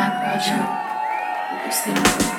my bedroom. You can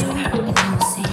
Ooh, ooh.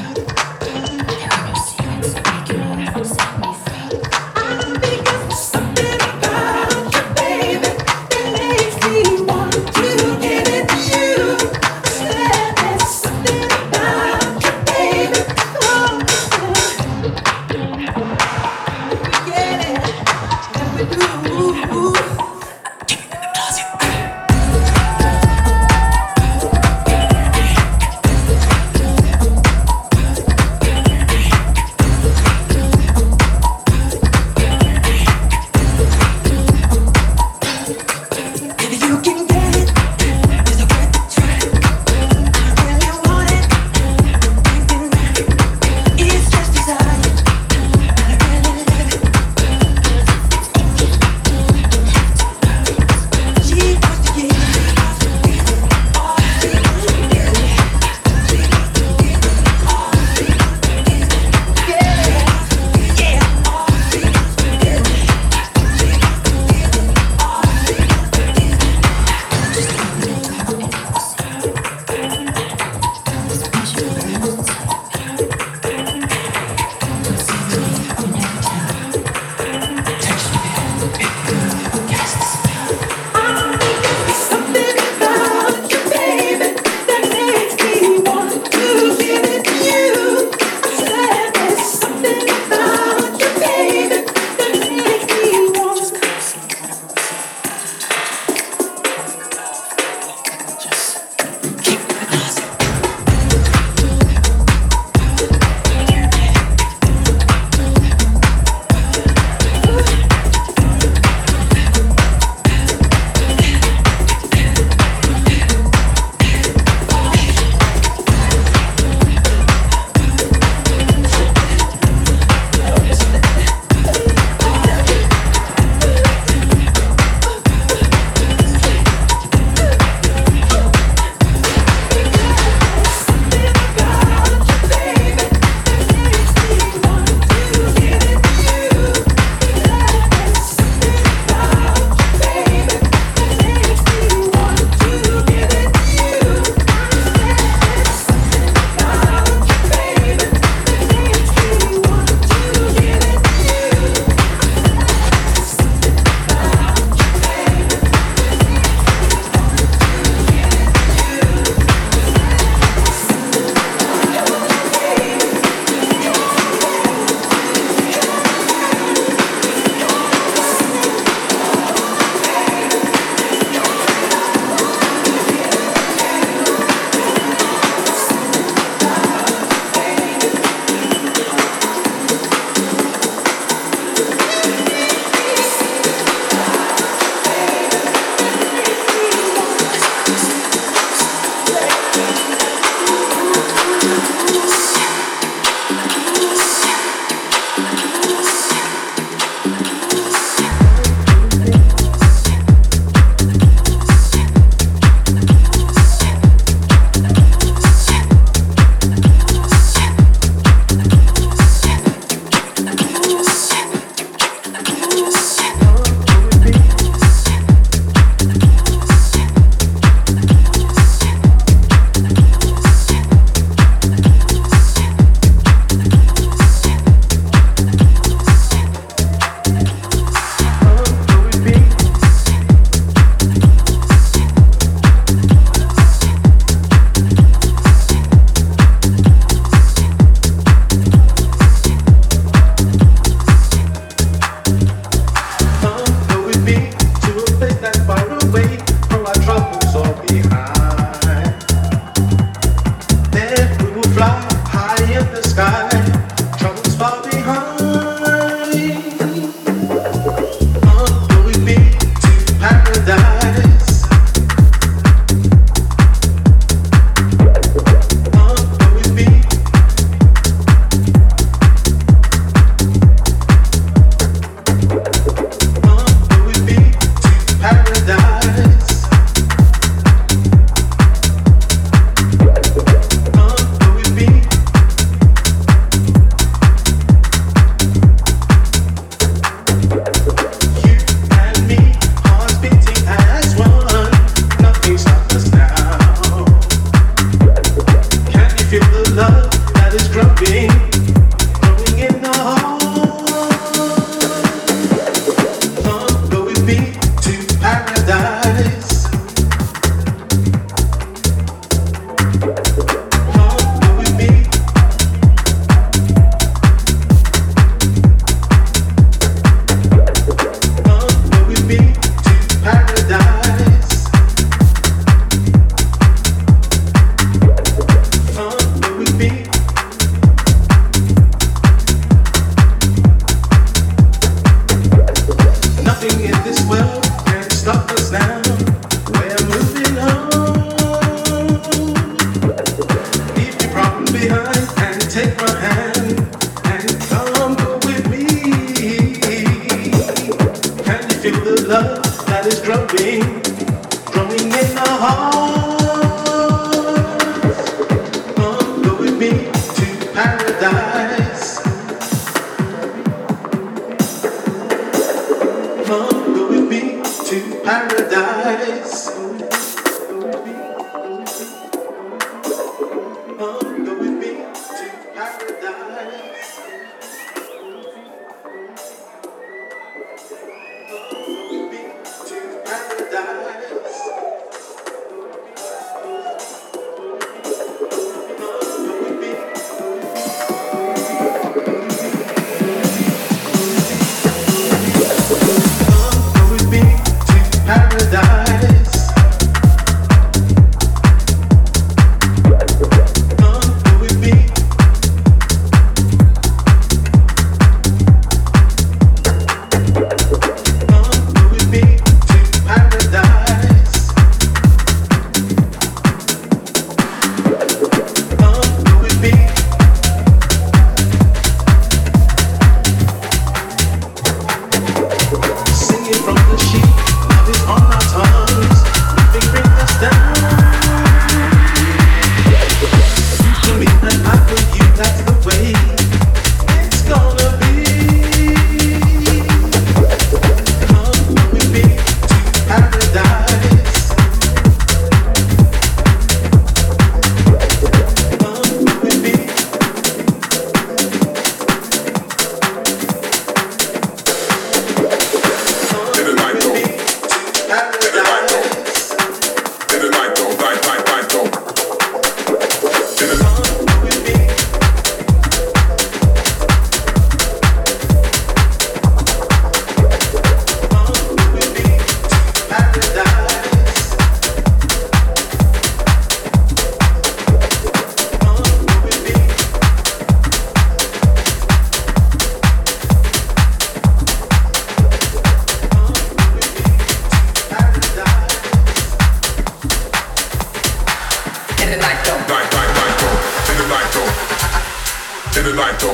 in the night though,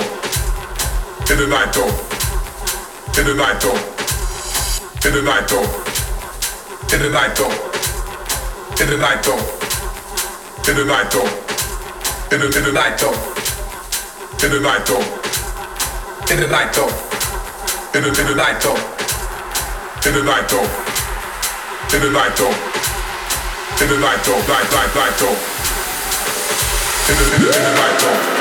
in the night though, in the night though, in the night though, in the night though, in the night though, in the night though, in the in the night though, in the night though, in the night though, in the in the night though, in the night though, in the night though, in the night though, night night night though, in the in the night though.